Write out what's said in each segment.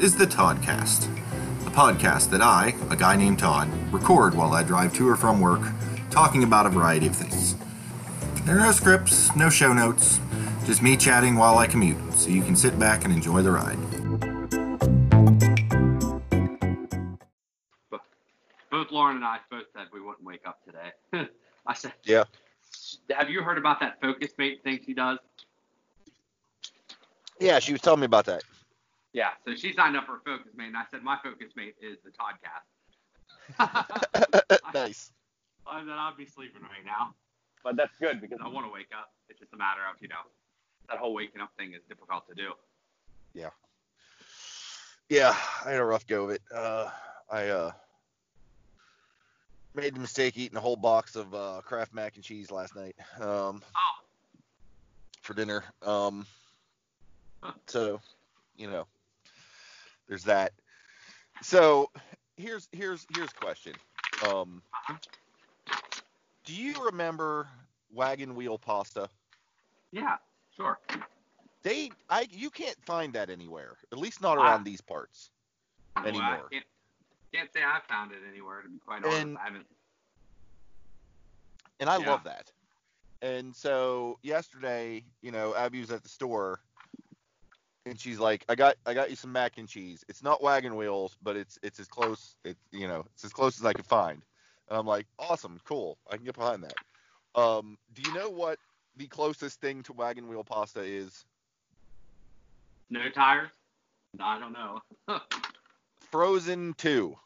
is the Toddcast, a podcast that I, a guy named Todd, record while I drive to or from work, talking about a variety of things. There are no scripts, no show notes, just me chatting while I commute, so you can sit back and enjoy the ride. Both Lauren and I both said we wouldn't wake up today. I said, Yeah. Have you heard about that Focusmate thing she does? Yeah, she was telling me about that. Yeah. So she signed up for Focusmate, and I said my Focusmate is the Toddcast. nice. I said I'll be sleeping right now, but that's good because I want to wake up. It's just a matter of you know that whole waking up thing is difficult to do. Yeah. Yeah, I had a rough go of it. Uh, I uh, made the mistake eating a whole box of uh, Kraft mac and cheese last night um, Oh. for dinner. Um, so, you know, there's that. So here's here's here's a question. Um, do you remember wagon wheel pasta? Yeah. Sure. They, I, you can't find that anywhere. At least not around these parts. Well, I can't, can't say I found it anywhere to be quite honest. And- I haven't. and I Yeah. love that. And so yesterday, you know, Abby was at the store, and she's like, "I got, I got you some mac and cheese. It's not wagon wheels, but it's, it's as close, it's, you know, it's as close as I could find." And I'm like, "Awesome, cool. I can get behind that." Um, do you know what the closest thing to wagon wheel pasta is? No tires? I don't know. Frozen two,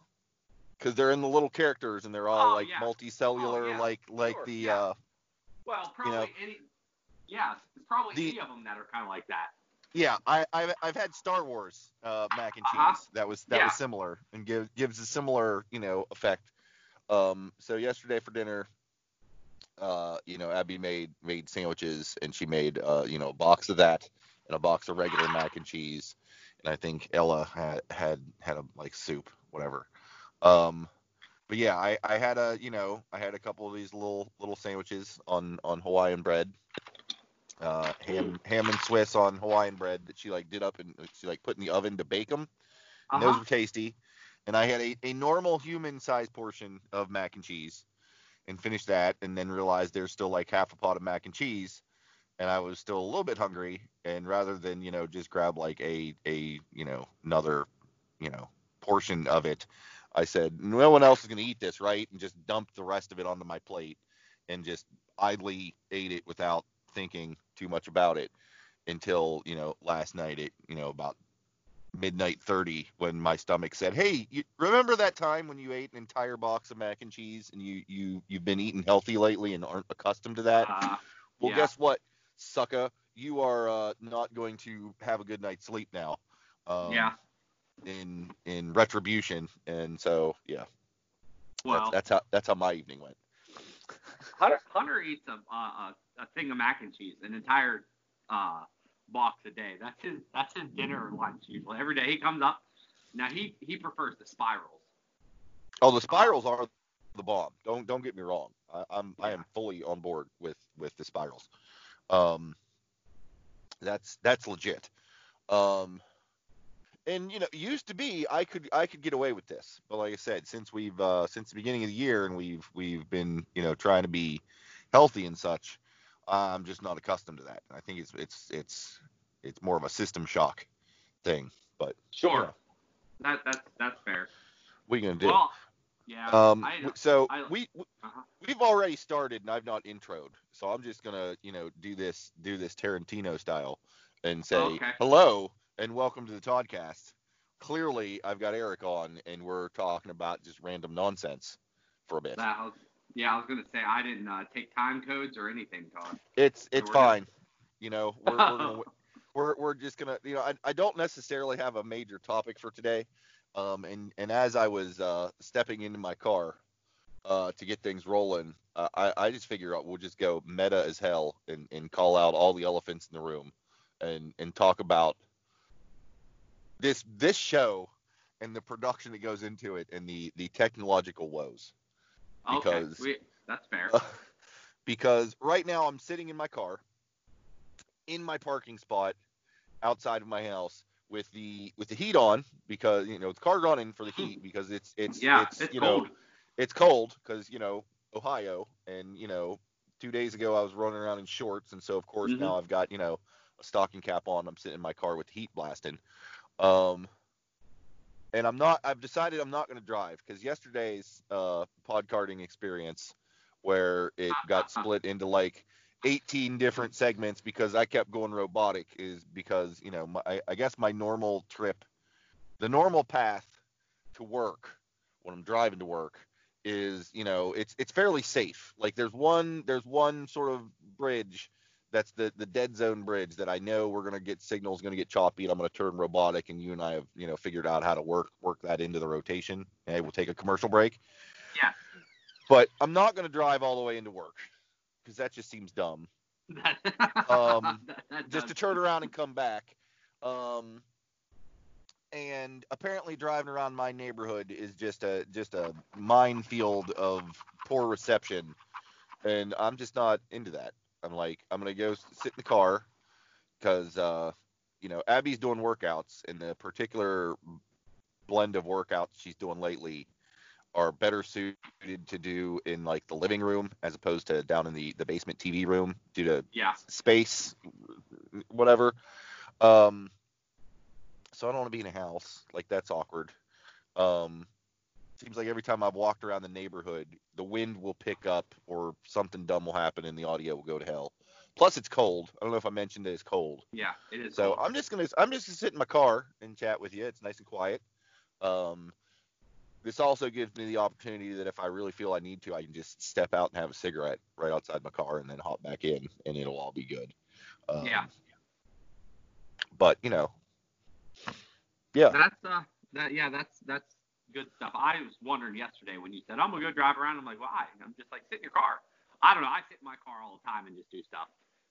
because they're in the little characters and they're all Oh, like yeah. multicellular, Oh, yeah. like like Sure, the yeah. uh, well, probably know, any. Yeah, there's probably the- any of them that are kind of like that. Yeah, I, I've I've had Star Wars uh, mac and cheese Uh-huh. that was that Yeah. was similar and gives gives a similar you know effect. Um, so yesterday for dinner, uh, you know, Abby made made sandwiches and she made uh, you know a box of that and a box of regular mac and cheese, and I think Ella had had had a like soup, whatever. Um, but yeah, I, I had a you know I had a couple of these little little sandwiches on on Hawaiian bread uh, ham ham and Swiss on Hawaiian bread that she like did up and she like put in the oven to bake them. And those Uh-huh. were tasty. And I had a, a normal human sized portion of mac and cheese and finished that and then realized there's still like half a pot of mac and cheese and I was still a little bit hungry and rather than, you know, just grab like a a, you know, another, you know, portion of it, I said, no one else is going to eat this, right? And just dumped the rest of it onto my plate and just idly ate it without thinking too much about it until you know last night at you know about midnight 30 when my stomach said hey you remember that time when you ate an entire box of mac and cheese and you you you've been eating healthy lately and aren't accustomed to that? Uh, well yeah. guess what sucker you are uh, not going to have a good night's sleep now um, yeah. in in retribution. And so yeah. Well, that's, that's how that's how my evening went Hunter, Hunter eats a, a thing of mac and cheese, an entire uh, box a day. That's his that's his dinner or lunch usually. Every day he comes up. Now he he prefers the spirals. Oh, the spirals are the bomb. Don't don't get me wrong. I, I'm I am fully on board with with the spirals. Um, that's that's legit. Um, and you know, used to be I could I could get away with this, but like I said, since we've uh, since the beginning of the year and we've we've been you know trying to be healthy and such, I'm just not accustomed to that. I think it's it's it's it's more of a system shock thing. But Sure. That that's that's fair. what are you gonna do? Well, yeah. Um, I, so I- we we- uh-huh. we've already started, and I've not introed, so I'm just gonna you know do this do this Tarantino style and say okay. hello and welcome to the Toddcast. Clearly, I've got Eric on, and we're talking about just random nonsense for a bit. Was, yeah, I was gonna say I didn't uh, take time codes or anything, Todd. It's it's gonna- fine. You know, we're we're, gonna, we're we're just gonna you know I, I don't necessarily have a major topic for today. Um, and and as I was uh, stepping into my car uh, to get things rolling, uh, I I just figure out we'll just go meta as hell and and call out all the elephants in the room, and and talk about this this show and the production that goes into it and the the technological woes. Okay, Because- we, that's fair. because right now I'm sitting in my car in my parking spot outside of my house with the with the heat on because you know the car running for the heat because it's it's Yeah, it's, it's you cold. know it's cold because you know Ohio and you know two days ago I was running around in shorts and so of course Mhm. now I've got you know a stocking cap on I'm sitting in my car with the heat blasting um and I'm not I've decided I'm not going to drive because yesterday's uh pod karting experience where it got split into like 18 different segments because I kept going robotic is because you know my, I guess my normal trip the normal path to work when I'm driving to work is you know it's it's fairly safe. Like there's one there's one sort of bridge that's the the dead zone bridge that I know we're gonna get signals gonna get choppy and I'm gonna turn robotic and you and I have you know figured out how to work work that into the rotation and we'll take a commercial break Yeah. but I'm not gonna drive all the way into work because that just seems dumb Um, just to turn around and come back. Um, and apparently driving around my neighborhood is just a just a minefield of poor reception, and I'm just not into that. I'm like I'm gonna go sit in the car because uh, you know Abby's doing workouts, and the particular blend of workouts she's doing lately are better suited to do in like the living room as opposed to down in the the basement TV room due to Yeah. space, whatever. Um, so I don't want to be in a house. Like that's awkward. Um, seems like every time I've walked around the neighborhood, the wind will pick up or something dumb will happen and the audio will go to hell. Plus it's cold. I don't know if I mentioned that it's cold. Yeah. It is. So cold. I'm just gonna I'm just gonna sit in my car and chat with you. It's nice and quiet. Um, this also gives me the opportunity that if I really feel I need to, I can just step out and have a cigarette right outside my car and then hop back in, and it'll all be good. Um, Yeah. But you know, yeah, That's uh that yeah, that's that's good stuff. I was wondering yesterday when you said I'm gonna go drive around. I'm like, why? I'm just like sit in your car. I don't know. I sit in my car all the time and just do stuff.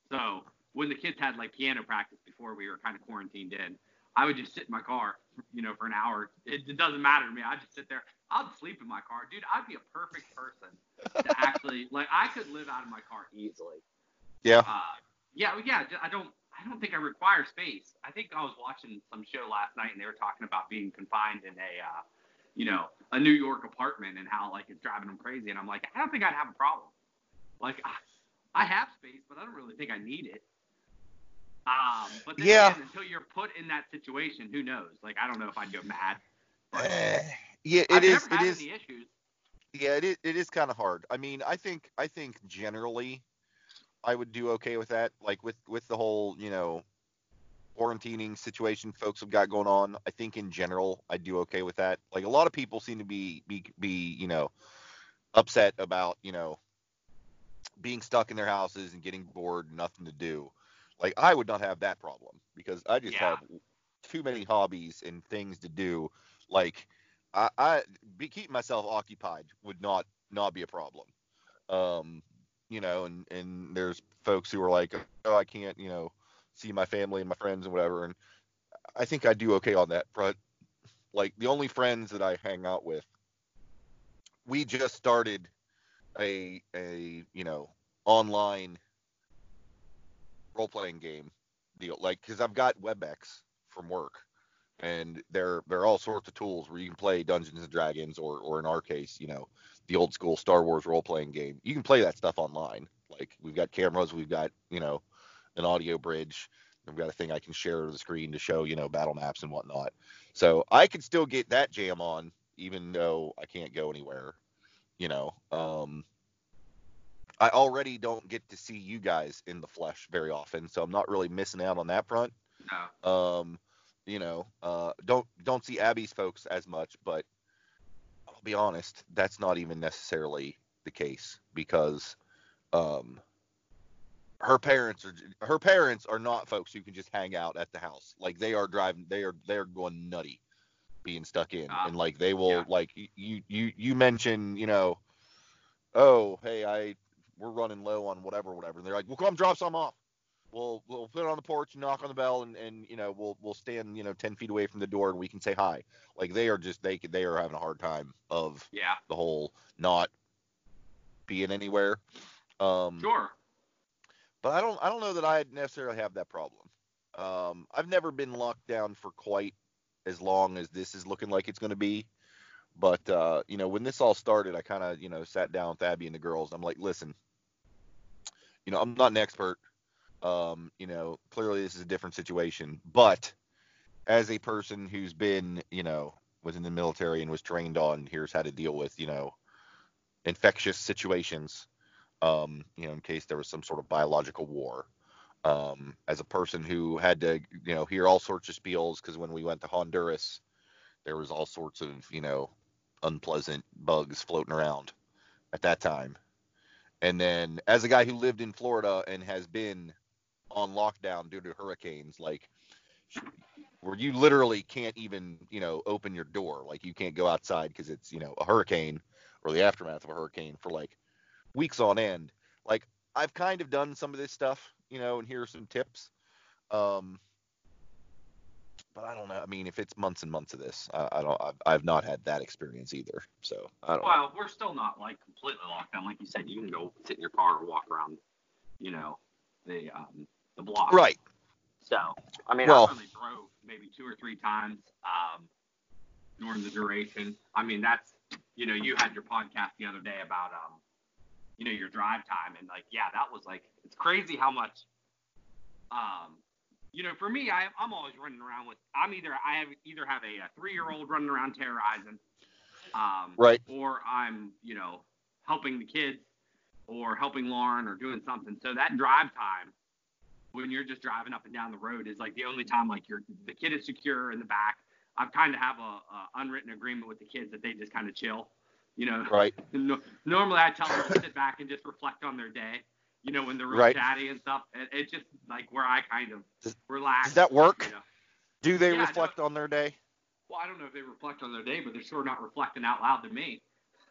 So when the kids had like piano practice before we were kind of quarantined in, I would just sit in my car, you know, for an hour. It, it doesn't matter to me. I just sit there. I'd sleep in my car, dude. I'd be a perfect person to actually like. I could live out of my car easily. yeah, Uh, yeah, yeah. I don't. I don't think I require space. I think I was watching some show last night, and they were talking about being confined in a, uh, you know, a New York apartment and how like it's driving them crazy. And I'm like, I don't think I'd have a problem. Like, I, I have space, but I don't really think I need it. Um, but then Yeah. again, until you're put in that situation, who knows? Like, I don't know if I'd go mad. But Eh, yeah, I've it is. never It is. Yeah, it is. It is kind of hard. I mean, I think. I think generally, I would do okay with that. Like with with the whole, you know, quarantining situation folks have got going on. I think in general, I do okay with that. Like a lot of people seem to be be be you know upset about you know being stuck in their houses and getting bored, and nothing to do. Like I would not have that problem because I just Yeah. have too many hobbies and things to do. Like I, I be keeping myself occupied would not not be a problem. Um, you know, and and there's folks who are like, oh, I can't, you know, see my family and my friends and whatever, and I think I do okay on that front. Like the only friends that I hang out with, we just started a a you know online role playing game deal, like because I've got WebEx from work, and there there are all sorts of tools where you can play Dungeons and Dragons or or in our case, you know, the old school Star Wars role playing game. You can play that stuff online. Like we've got cameras, we've got you know an audio bridge. I've got a thing I can share to the screen to show you know battle maps and whatnot. So I can still get that jam on even though I can't go anywhere. You know, um, I already don't get to see you guys in the flesh very often, so I'm not really missing out on that front. No. Um, you know, uh, don't don't see Abby's folks as much, but I'll be honest, that's not even necessarily the case because um, her parents are her parents are not folks who can just hang out at the house. Like they are driving, they are they are going nutty, being stuck in, Ah, and like they will yeah. like you you you mention you know, oh hey I we're running low on whatever whatever, and they're like, well come drop some off we'll we'll put it on the porch, knock on the bell, and and you know we'll we'll stand you know ten feet away from the door and we can say hi. Like they are just they they are having a hard time of Yeah. the whole not being anywhere. Um, Sure. But I don't I don't know that I necessarily have that problem. Um, I've never been locked down for quite as long as this is looking like it's going to be. But uh, you know, when this all started, I kind of you know sat down with Abby and the girls. I'm like, listen, you know, I'm not an expert. Um, you know, clearly this is a different situation, but as a person who's been, you know, was in the military and was trained on here's how to deal with, you know, infectious situations, um, you know, in case there was some sort of biological war. Um, as a person who had to, you know, hear all sorts of spiels because when we went to Honduras, there was all sorts of, you know, unpleasant bugs floating around at that time. And then as a guy who lived in Florida and has been on lockdown due to hurricanes, like where you literally can't even, you know, open your door, like you can't go outside because it's, you know, a hurricane or the aftermath of a hurricane for like weeks on end. Like I've kind of done some of this stuff, you know, and here are some tips. Um, but I don't know. I mean, if it's months and months of this, I, I don't. I've, I've, not had that experience either. So I don't. Well, know. we're still not like completely locked down. Like you said, you can go sit in your car or walk around, you know, the um, the block. Right. So I mean, well, I only drove maybe two or three times um, during the duration. I mean, that's you know, you had your podcast the other day about um, you know, your drive time, and like, yeah, that was like, it's crazy how much um you know, for me, I, I'm always running around with. I'm either I have either have a, a three year old running around terrorizing, um, right, or I'm you know helping the kids, or helping Lauren, or doing something. So that drive time, when you're just driving up and down the road, is like the only time like you're the kid is secure in the back. I kind of have a, a unwritten agreement with the kids that they just kind of chill. You know, right. normally I tell them to sit back and just reflect on their day you know, when they're real right. chatty and stuff. It, it's just like where I kind of does, relax. Does that work? You know? Do they yeah, reflect no, on their day? Well, I don't know if they reflect on their day, but they're sure not reflecting out loud to me.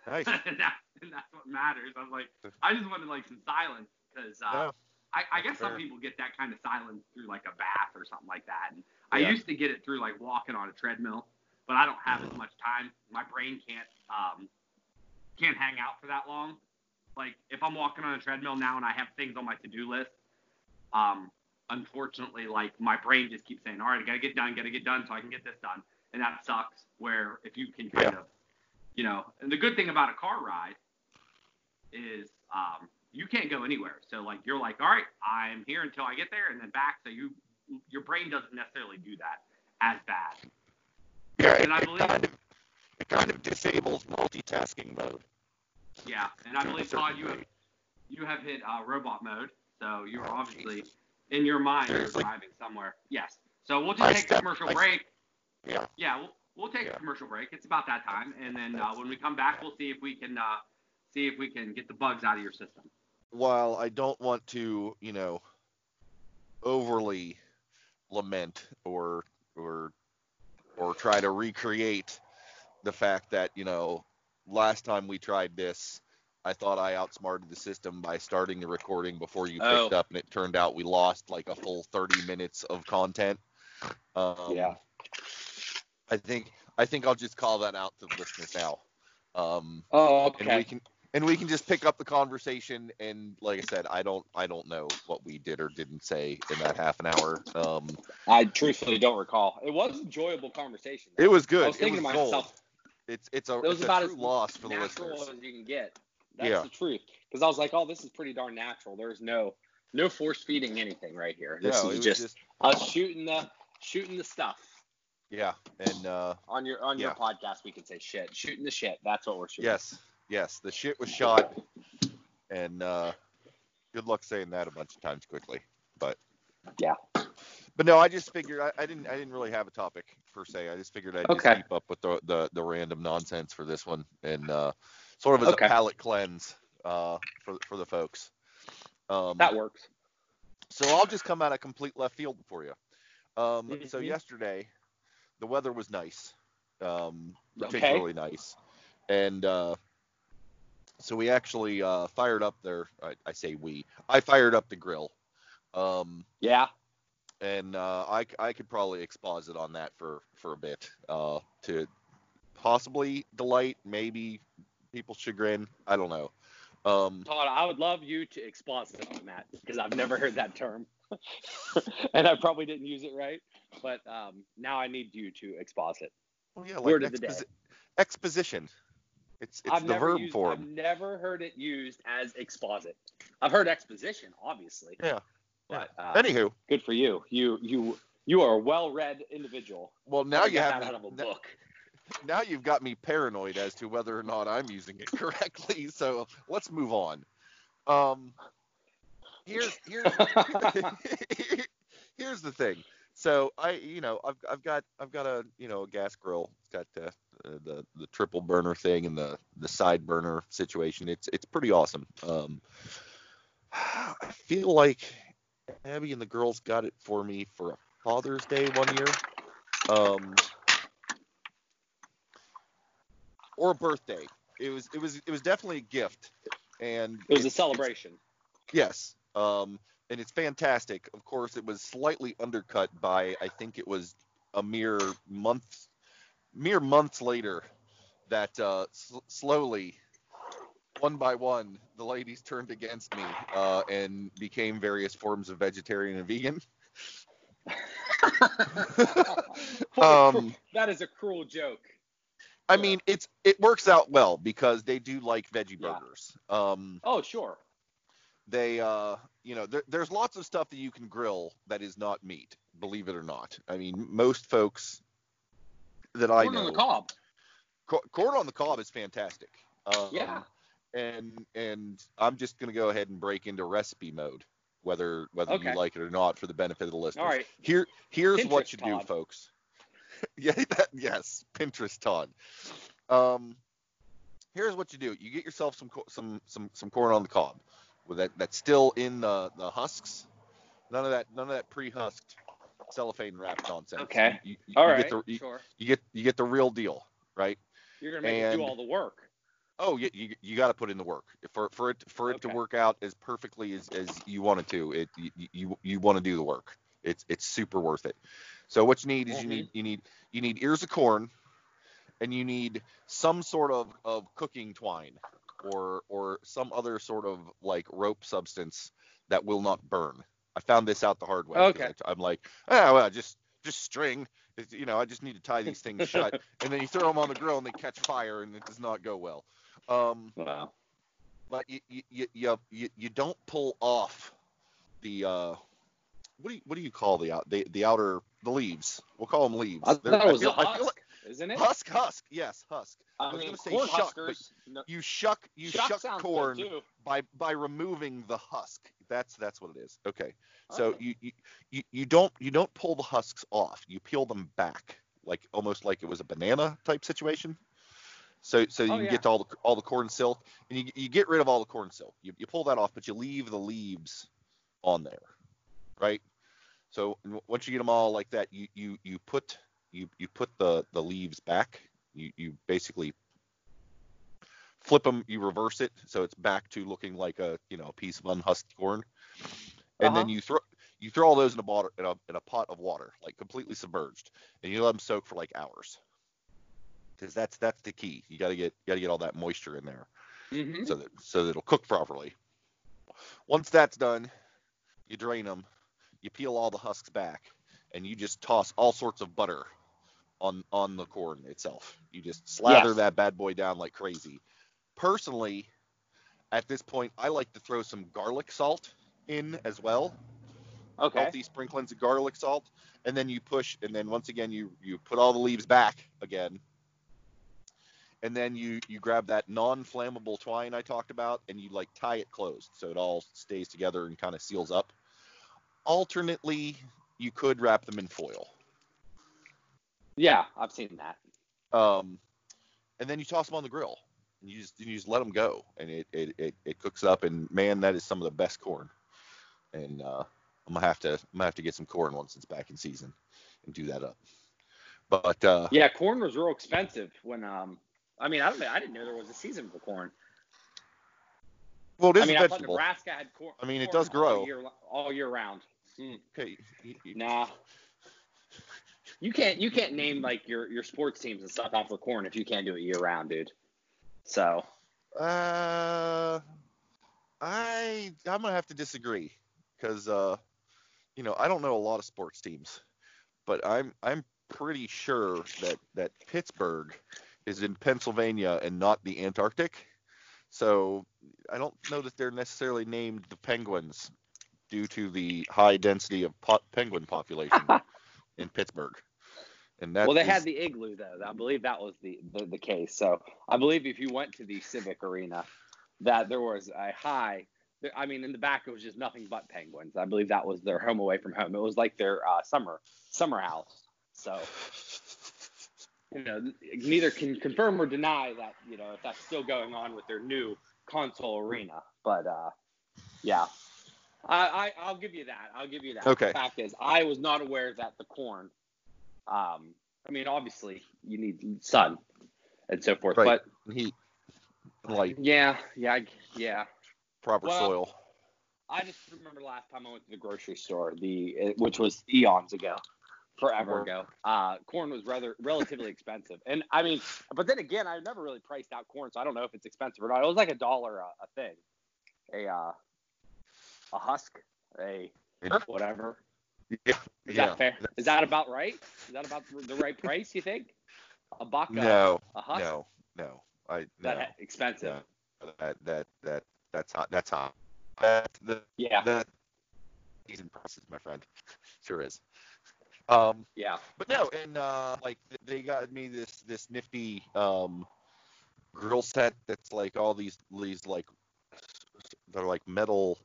Nice. and, that, and that's what matters. I'm like, I just wanted like some silence because uh, I, I guess some people get that kind of silence through like a bath or something like that. And yeah. I used to get it through like walking on a treadmill, but I don't have as much time. My brain can't um, can't hang out for that long like if I'm walking on a treadmill now and I have things on my to-do list, um, unfortunately, like my brain just keeps saying, all right, I gotta get done, gotta get done so I can get this done, and that sucks. Where if you can kind yeah. of, you know, and the good thing about a car ride is um, you can't go anywhere. So like you're like, all right, I'm here until I get there and then back. So you your brain doesn't necessarily do that as bad. Yeah, and I believe kind of, kind of disables multitasking mode. Yeah, and I believe Todd, you have you have hit uh, robot mode, so you're oh, obviously Jesus. in your mind Seriously? you're driving somewhere. Yes. So we'll just I take step, a commercial I, break. Yeah. Yeah, we'll, we'll take yeah. a commercial break. It's about that time, and then uh, when we come back, we'll see if we can uh, see if we can get the bugs out of your system. While I don't want to, you know, overly lament or or or try to recreate the fact that you know last time we tried this, I thought I outsmarted the system by starting the recording before you picked oh. up, and it turned out we lost like a full 30 minutes of content. Um, yeah. I think I think I'll just call that out to the listeners now. Um, oh, okay. And we can and we can just pick up the conversation. And like I said, I don't I don't know what we did or didn't say in that half an hour. Um, I truthfully don't recall. It was enjoyable conversation. Though. It was good. I was thinking was to myself. It's it's a, it's a true loss for the listeners. as you can get. That's yeah. the truth. Because I was like, oh, this is pretty darn natural. There's no no force feeding anything right here. This no, is just, just, us shooting the shooting the stuff. Yeah, and uh, on your on yeah. your podcast, we can say shit, shooting the shit. That's what we're shooting. Yes, yes, the shit was shot, and uh, good luck saying that a bunch of times quickly. But yeah, but no, I just figured I, I, didn't I didn't really have a topic per se. I just figured I'd okay. just keep up with the, the, the random nonsense for this one and uh, sort of as okay. a palate cleanse uh, for for the folks. Um, that works. So I'll just come out of complete left field for you. Um, mm-hmm. So yesterday, the weather was nice, um, particularly okay. nice, and uh, so we actually uh, fired up there. I, I, say we. I fired up the grill. Um, yeah and uh, I, I could probably exposit on that for, for a bit uh, to possibly delight, maybe people's chagrin. I don't know. Um, Todd, I would love you to exposit on that because I've never heard that term. and I probably didn't use it right. But um, now I need you to exposit. Well, yeah, like Word of the day. exposition. It's it's I've the verb used, form. I've never heard it used as exposit. I've heard exposition, obviously. Yeah. But uh, Anywho, good for you. You you you are a well-read individual. well now you have out of a n- book. now you've got me paranoid as to whether or not I'm using it correctly. So let's move on. Um, here's here's here's the thing. So I, you know, I've I've got I've got a you know a gas grill. It's got the uh, the the triple burner thing and the the side burner situation. It's it's pretty awesome. Um, I feel like Abby and the girls got it for me for a Father's Day one year. Um, or a birthday. It was it was it was definitely a gift, and It was a celebration. Yes. Um, and it's fantastic. Of course, it was slightly undercut by I think it was a mere month, mere months later, that uh, s- slowly, one by one, the ladies turned against me uh, and became various forms of vegetarian and vegan. Um, that is a cruel joke. I mean, it's it works out well because they do like veggie Yeah. burgers. Um, Oh, sure. they uh you know there, there's lots of stuff that you can grill that is not meat believe it or not i mean most folks that i Corn on the cob. co- corn on the cob is fantastic um, Yeah. And and i'm just going to go ahead and break into recipe mode whether whether Okay. you like it or not for the benefit of the listeners All right. here here's what Pinterest you do folks yeah that, yes pinterest todd um here's what you do you get yourself some some some some corn on the cob with that that's still in the the husks none of that none of that pre-husked cellophane wrap nonsense Okay. you, you, All you right. get the you, sure. you get you get the real deal right You're gonna make us do all the work. Oh, you you, you got to put in the work for for it for it to work out as perfectly as, as you want it to. It you you, you want to do the work. It's it's super worth it. So what you need is you Mhm. need you need you need ears of corn, and you need some sort of of cooking twine, or or some other sort of like rope substance that will not burn. I found this out the hard way. Okay. I, am like, ah, well, just just string. It's, you know, I just need to tie these things shut, and then you throw them on the grill and they catch fire, and it does not go well. Um, Wow. but you you, you you you don't pull off the uh what do you what do you call the out the, the outer the leaves? We'll call them leaves. I They're- thought it was feel, I husk, like isn't it? husk husk yes husk. I, was mean, gonna say shuck, huskers. No, You shuck you shuck shuck corn by by removing the husk. That's that's what it is. Okay. So Okay. you, you you you don't you don't pull the husks off. You peel them back like almost like it was a banana type situation. So so you Oh, can yeah. get to all the all the corn silk and you you get rid of all the corn silk. You you pull that off, but you leave the leaves on there, right? So once you get them all like that, you you you put you you put the the leaves back. You you basically flip them, you reverse it so it's back to looking like a you know a piece of unhusked corn, and then Uh-huh. you throw you throw all those in a, water, in a in a pot of water, like completely submerged, and you let them soak for like hours. Because that's that's the key. You gotta get you gotta get all that moisture in there Mhm. so that so that it'll cook properly. Once that's done, you drain them, you peel all the husks back, and you just toss all sorts of butter on on the corn itself. You just slather Yes. that bad boy down like crazy. Personally, at this point, I like to throw some garlic salt in as well. Okay. Healthy sprinklings of garlic salt, and then you push, and then once again you you put all the leaves back again, and then you you grab that non-flammable twine I talked about, and you like tie it closed so it all stays together and kind of seals up. Alternately, you could wrap them in foil, Yeah, I've seen that. um, and then you toss them on the grill. And you just you just let them go, and it, it, it, it cooks up. And man, that is some of the best corn. And uh, I'm gonna have to I'm gonna have to get some corn once it's back in season and do that up. But uh, Yeah, corn was real expensive when um. I mean, I don't. I didn't know there was a season for corn. well, it is I mean, a I vegetable. Nebraska had corn. I mean, it does grow. all year, all year round. Okay, you- you- Nah. You can't you can't name like your your sports teams and stuff after corn if you can't do it year round, dude. So Uh, I I'm gonna have to disagree because uh, you know, I don't know a lot of sports teams, but I'm I'm pretty sure that that Pittsburgh is in Pennsylvania and not the Antarctic. So I don't know that they're necessarily named the Penguins due to the high density of po- penguin population in Pittsburgh. And that well, they is- had the igloo though. I believe that was the, the the case. So I believe if you went to the Civic Arena, that there was a high. I mean, in the back it was just nothing but penguins. I believe that was their home away from home. It was like their uh, summer summer house. So you know, neither can confirm or deny that you know if that's still going on with their new CONSOL arena. But uh, yeah, I, I I'll give you that. I'll give you that. Okay. The fact is, I was not aware that the corn. Um, I mean, obviously you need sun and so forth, Right. but heat, light, yeah, yeah, yeah. proper Well, soil. I just remember last time I went to the grocery store, the which was eons ago, forever ago. Uh, corn was rather relatively expensive, and I mean, but then again, I never really priced out corn, so I don't know if it's expensive or not. It was like a dollar a, a thing, a uh, a husk, a whatever. Yeah, Is yeah. that fair? Is that about right? Is that about the right price? You think? A buck? No, a husk? no, no. I That no. expensive. no. That that that that's hot. That's hot. That the Yeah. that he's impressive, my friend. Sure is. Um, Yeah. but no, and uh, like they got me this this nifty um grill set that's like all these these like they're like metal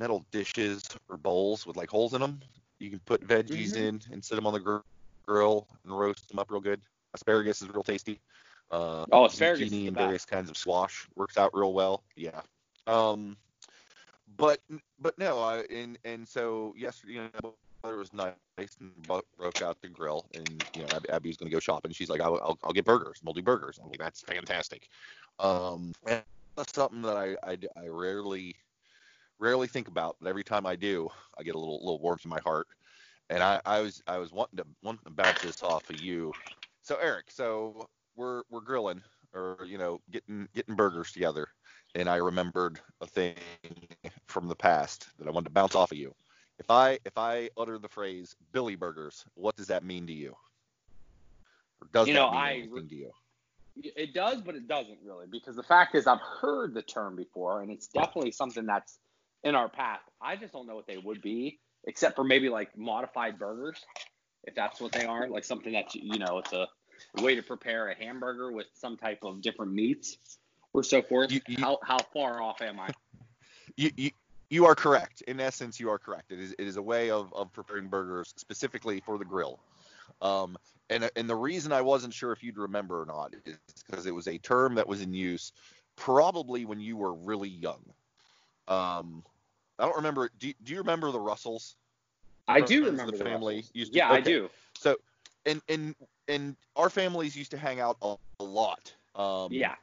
metal dishes or bowls with like holes in them. You can put veggies Mhm. in and set them on the gr- grill and roast them up real good. Asparagus is real tasty. Uh, Oh, asparagus zucchini and various kinds of squash works out real well. Yeah. Um, but but no, I and and so yesterday, you know, weather was nice and broke out the grill, and you know, Ab- Abby's gonna go shopping. She's like, I'll, I'll, I'll get burgers. We'll do burgers. I'm like, that's fantastic. Um, that's something that I, I I rarely rarely think about, but every time I do, I get a little little warmth in my heart. And I, I was I was wanting to wanting to bounce this off of you. So Eric, so we're we're grilling or you know getting getting burgers together, and I remembered a thing from the past that I wanted to bounce off of you. If I if I utter the phrase Billy Burgers, what does that mean to you? Or does You that know, mean I anything to you? It does, but it doesn't really, because the fact is, I've heard the term before, and it's definitely something that's in our path. I just don't know what they would be, except for maybe like modified burgers, if that's what they are, like something that you know, it's a way to prepare a hamburger with some type of different meats or so forth. You- you- how how far off am I? you, you are correct. In essence, you are correct. It is it is a way of, of preparing burgers specifically for the grill. Um, and and the reason I wasn't sure if you'd remember or not is because it was a term that was in use probably when you were really young. Um, I don't remember. Do, do you remember the Russells? I do remember the the family used to- Yeah, I do. So and and and our families used to hang out a, a lot. Um, Yeah,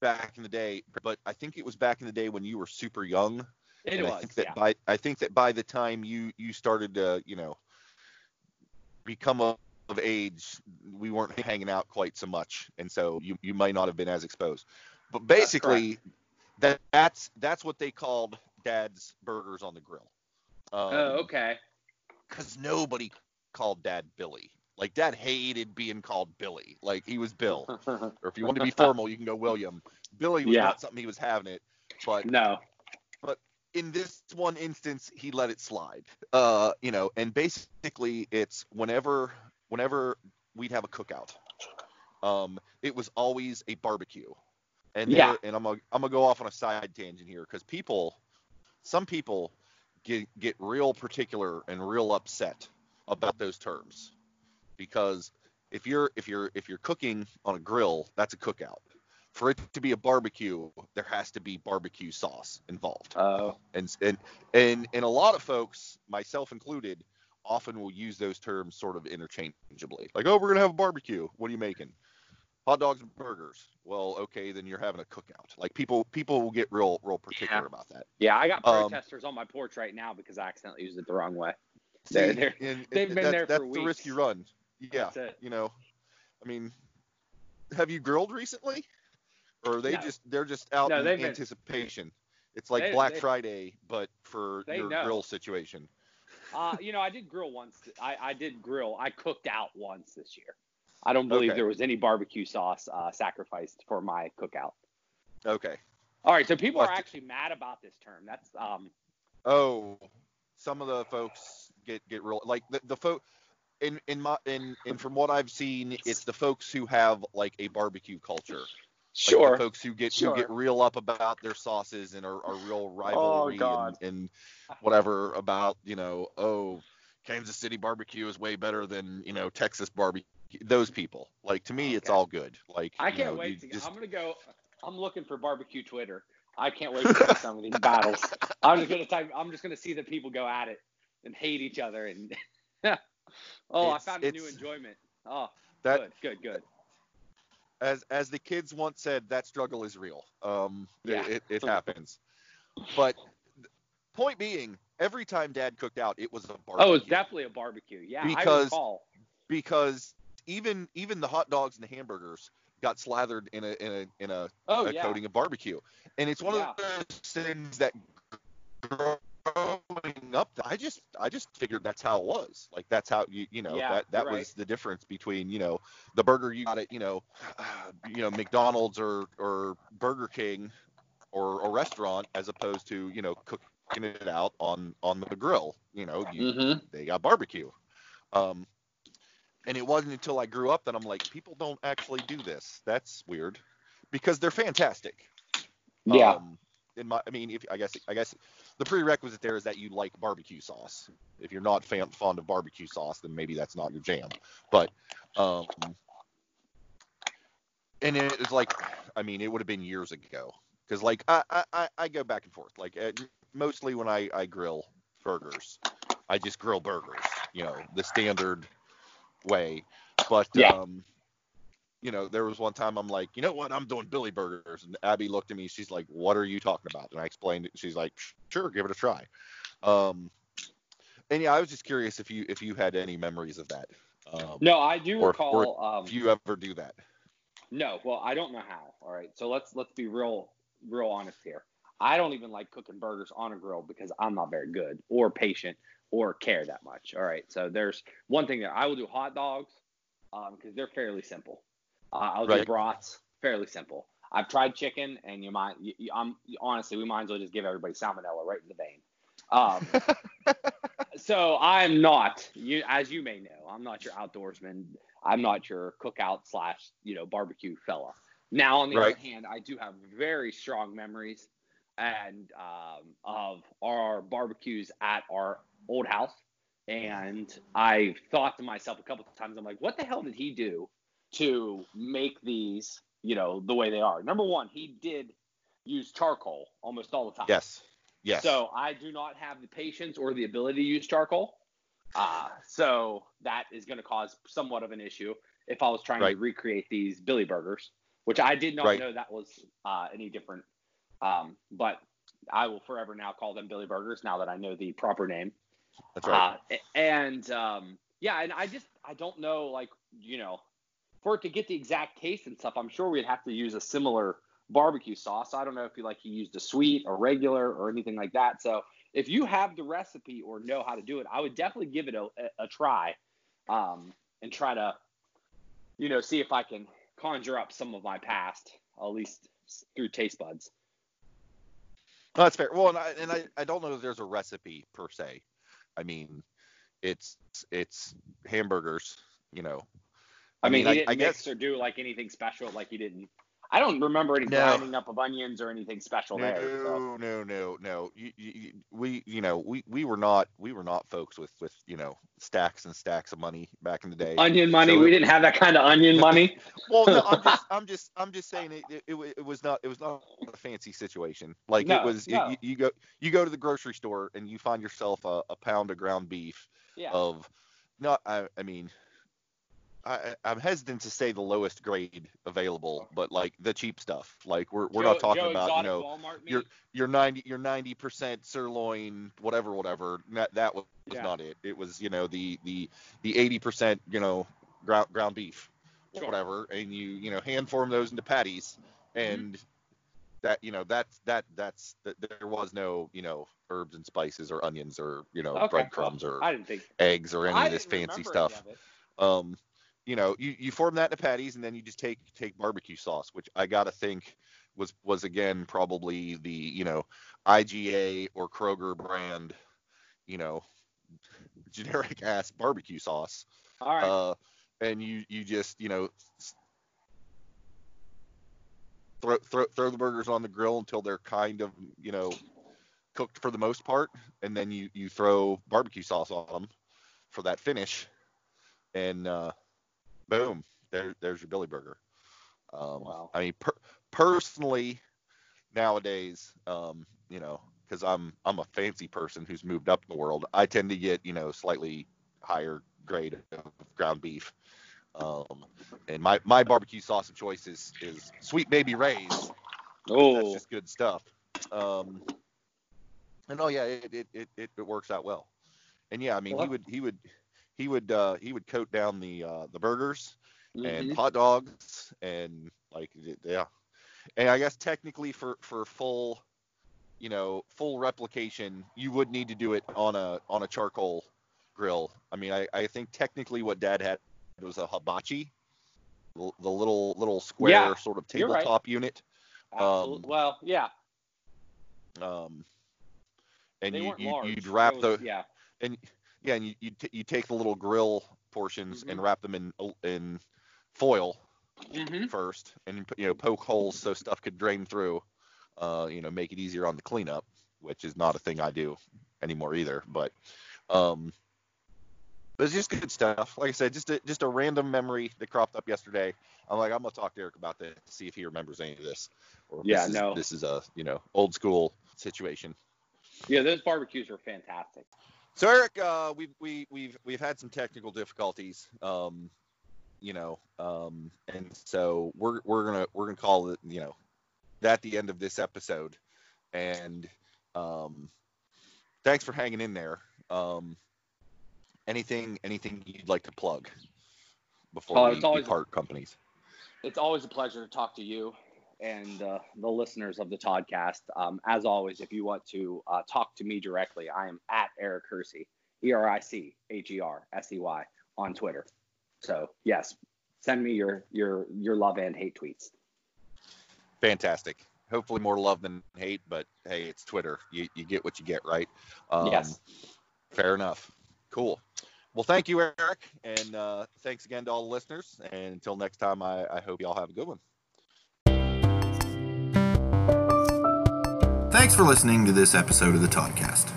Back in the day, but I think it was back in the day when you were super young. It and I think that yeah. by I think that by the time you you started to you know become of, of age, we weren't hanging out quite so much, and so you you might not have been as exposed. But That's basically, that that's that's what they called Dad's Burgers on the Grill. Um, Oh, okay. Because nobody called Dad Billy. Like Dad hated being called Billy. Like he was Bill. Or if you want to be formal, you can go William. Billy was Yeah. not something he was having it. But no. In this one instance, he let it slide. Uh, you know, and basically, it's whenever whenever we'd have a cookout, um, it was always a barbecue. And Yeah. there- and I'm gonna I'm gonna go off on a side tangent here because people, some people get get real particular and real upset about those terms because if you're if you're if you're cooking on a grill, that's a cookout. For it to be a barbecue, there has to be barbecue sauce involved Oh. and and and and a lot of folks, myself included, often will use those terms sort of interchangeably. Like, oh, we're gonna have a barbecue. What are you making? Hot dogs and burgers. Well, okay, then you're having a cookout. Like people people will get real real particular Yeah. about that. Yeah, I got Um, protesters on my porch right now because I accidentally used it the wrong way. They're- See, they're- and- they've been that's, there that's for the risk you run. Yeah, That's it. you know, I mean, have you grilled recently, or they No. just they're just out No, in they've been- anticipation? It's like They- Black they- Friday, but for your know. grill situation. Uh, you know, I did grill once. I, I did grill. I cooked out once this year. I don't believe Okay. there was any barbecue sauce uh, sacrificed for my cookout. Okay. All right, so people are actually mad about this term. That's um, Oh, some of the folks get get real like the the folk in in my in and from what I've seen, it's the folks who have like a barbecue culture. Like sure. the folks who get Sure. who get real up about their sauces and are, are real oh, rivalry Oh, and, and whatever about you know oh Kansas City barbecue is way better than you know Texas barbecue. Those people like to me oh, it's all good. Like I can't know, wait to. just- I'm gonna go. I'm looking for barbecue Twitter. I can't wait to see some of these battles. I'm just gonna type. I'm just gonna see the people go at it and hate each other and. oh, I found a new enjoyment. Oh, that good, good, good. As as the kids once said, that struggle is real. Um, Yeah. it, it happens. But point being, every time Dad cooked out, it was a barbecue. Oh, it's definitely a barbecue. Yeah, I Because- recall. because even even the hot dogs and the hamburgers got slathered in a in a in a, Oh a yeah. coating of barbecue, and it's one Yeah. of those things that growing up, I just I just figured that's how it was. Like that's how you you know Yeah, that that was right. the difference between you know the burger you got at you know you know McDonald's or or Burger King or a restaurant as opposed to you know cooking it out on on the grill. You know you, Mm-hmm. they got barbecue. Um, and it wasn't until I grew up that I'm like, people don't actually do this. That's weird, because they're fantastic. Yeah. Um, in my, I mean, if I guess, I guess the prerequisite there is that you like barbecue sauce. If you're not fan, fond of barbecue sauce, then maybe that's not your jam. But, um, and it was like, I mean, it would have been years ago, because like I, I, I- I go back and forth. Like uh, mostly when I, I grill burgers, I just grill burgers, you know, the standard way. But Yeah. um, you know, there was one time I'm like, you know what, I'm doing Billy burgers, and Abby looked at me. She's like, what are you talking about? And I explained it. She's like, sure, give it a try. Um, and yeah, I was just curious if you if you had any memories of that. Um, No, I do or- recall. um, if you ever do that. No, well, I don't know how. All right, so let's let's be real real honest here. I don't even like cooking burgers on a grill because I'm not very good or patient or care that much. All right, so there's one thing there. I will do hot dogs because they're fairly simple. Uh, I'll do Right. brats, fairly simple. I've tried chicken, and you might. You, you, I'm honestly, we might as well just give everybody salmonella right in the vein. Um, so I'm not, you as you may know, I'm not your outdoorsman. I'm not your cookout slash you know barbecue fella. Now on the Right. other hand, I do have very strong memories and um, of our barbecues at our old house. And I thought to myself a couple of times, I'm like, what the hell did he do to make these, you know, the way they are? Number one, he did use charcoal almost all the time. Yes. Yes. So I do not have the patience or the ability to use charcoal. Uh, so that is going to cause somewhat of an issue if I was trying Right. to recreate these Billy burgers, which I did not Right. know that was uh, any different. Um, but I will forever now call them Billy burgers now that I know the proper name. That's right. Uh, and um, yeah, and I just I don't know like you know for it to get the exact taste and stuff. I'm sure we'd have to use a similar barbecue sauce. I don't know if you like you used a sweet or regular or anything like that. So if you have the recipe or know how to do it, I would definitely give it a, a, try um, and try to you know see if I can conjure up some of my past at least through taste buds. No, that's fair. Well, and I, and I, I don't know if there's a recipe per se. I mean, it's it's hamburgers, you know. I, mean, he I, didn't I mix guess or do like anything special. Like he didn't. I don't remember any No. grinding up of onions or anything special there. So. no, no, no, no. You, you, you- we, you know, we, we were not, we were not folks with, with, you know, stacks and stacks of money back in the day. Onion money. So we it- didn't have that kind of onion money. Well, no, I'm just, I'm just, I'm just saying it, it, it, it was not, it was not a fancy situation. Like No, it was, no. you, you go, you go to the grocery store and you find yourself a, a pound of ground beef Yeah. of, not, I, I mean, I, I'm hesitant to say the lowest grade available, but like the cheap stuff. Like we're, we're Joe- not talking Joe about, you know, your your 90 your 90 percent sirloin whatever whatever that that was Yeah. not it it was you know the the the 80 percent you know ground ground beef Sure. whatever and you you know hand form those into patties Mm-hmm. and that you know that's that that's that there was no you know herbs and spices or onions or you know Okay, breadcrumbs or I didn't think eggs or any I of this fancy stuff. of. Um, you know, you, you form that into patties and then you just take take barbecue sauce, which I gotta think was was again probably the you know IGA or Kroger brand, you know, generic ass barbecue sauce. All right. Uh, and you you just you know throw, throw throw the burgers on the grill until they're kind of you know cooked for the most part, and then you you throw barbecue sauce on them for that finish, and uh, boom, there there's your Billy Burger. Um, Wow. I mean, per- personally, nowadays, um, you know, because I'm I'm a fancy person who's moved up in the world, I tend to get you know slightly higher grade of ground beef. Um, and my, my barbecue sauce of choice is, is Sweet Baby Ray's. Oh, that's just good stuff. Um, and oh yeah, it, it, it, it, it works out well. And yeah, I mean he would he would he would uh, he would coat down the uh, the burgers and mhm. hot dogs and like yeah. And I guess technically for for full you know full replication, you would need to do it on a on a charcoal grill. I mean, I, I think technically what Dad had was a hibachi, the, the little little square Yeah, sort of you're right. tabletop unit. Um, well, yeah. Um, and they you, you you'd wrap was- the yeah. and yeah, and you you, t- you take the little grill portions and Mhm. wrap them in in foil hmm first, and you know poke holes so stuff could drain through. Uh, you know, make it easier on the cleanup, which is not a thing I do anymore either. But um, but it's just good stuff. Like I said, just a just a random memory that cropped up yesterday. I'm like, I'm gonna talk to Eric about this, see if he remembers any of this. Or Yeah, this is, no. This is a you know old school situation. Yeah, those barbecues were fantastic. So Eric, uh, we've we, we've we've had some technical difficulties, um, you know, um, and so we're we're gonna we're gonna call it, you know, that the end of this episode. And um, thanks for hanging in there. Um, anything anything you'd like to plug before Oh, we, it's we always- part companies? It's always a pleasure to talk to you and uh, the listeners of the podcast. Um, as always, if you want to uh, talk to me directly, I am at Eric Hersey, E R I C H E R S E Y on Twitter. So yes, send me your your your love and hate tweets. Fantastic. Hopefully more love than hate, but hey, it's Twitter. You, you get what you get, right? Um, yes. Fair enough. Cool. Well, thank you, Eric, and uh, thanks again to all the listeners. And until next time, I, I hope you all have a good one. Thanks for listening to this episode of the Toddcast.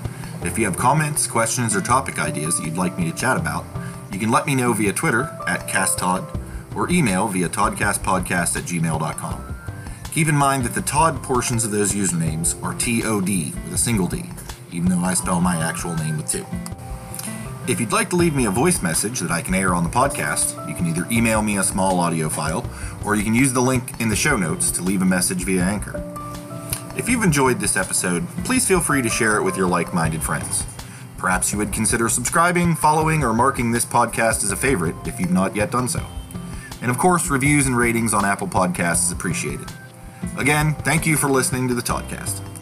If you have comments, questions, or topic ideas that you'd like me to chat about, you can let me know via Twitter at CastTod or email via todcastpodcast at gmail.com. Keep in mind that the Todd portions of those usernames are T-O-D with a single D, even though I spell my actual name with two. If you'd like to leave me a voice message that I can air on the podcast, you can either email me a small audio file or you can use the link in the show notes to leave a message via Anchor. If you've enjoyed this episode, please feel free to share it with your like minded friends. Perhaps you would consider subscribing, following, or marking this podcast as a favorite if you've not yet done so. And of course, reviews and ratings on Apple Podcasts is appreciated. Again, thank you for listening to the Toddcast.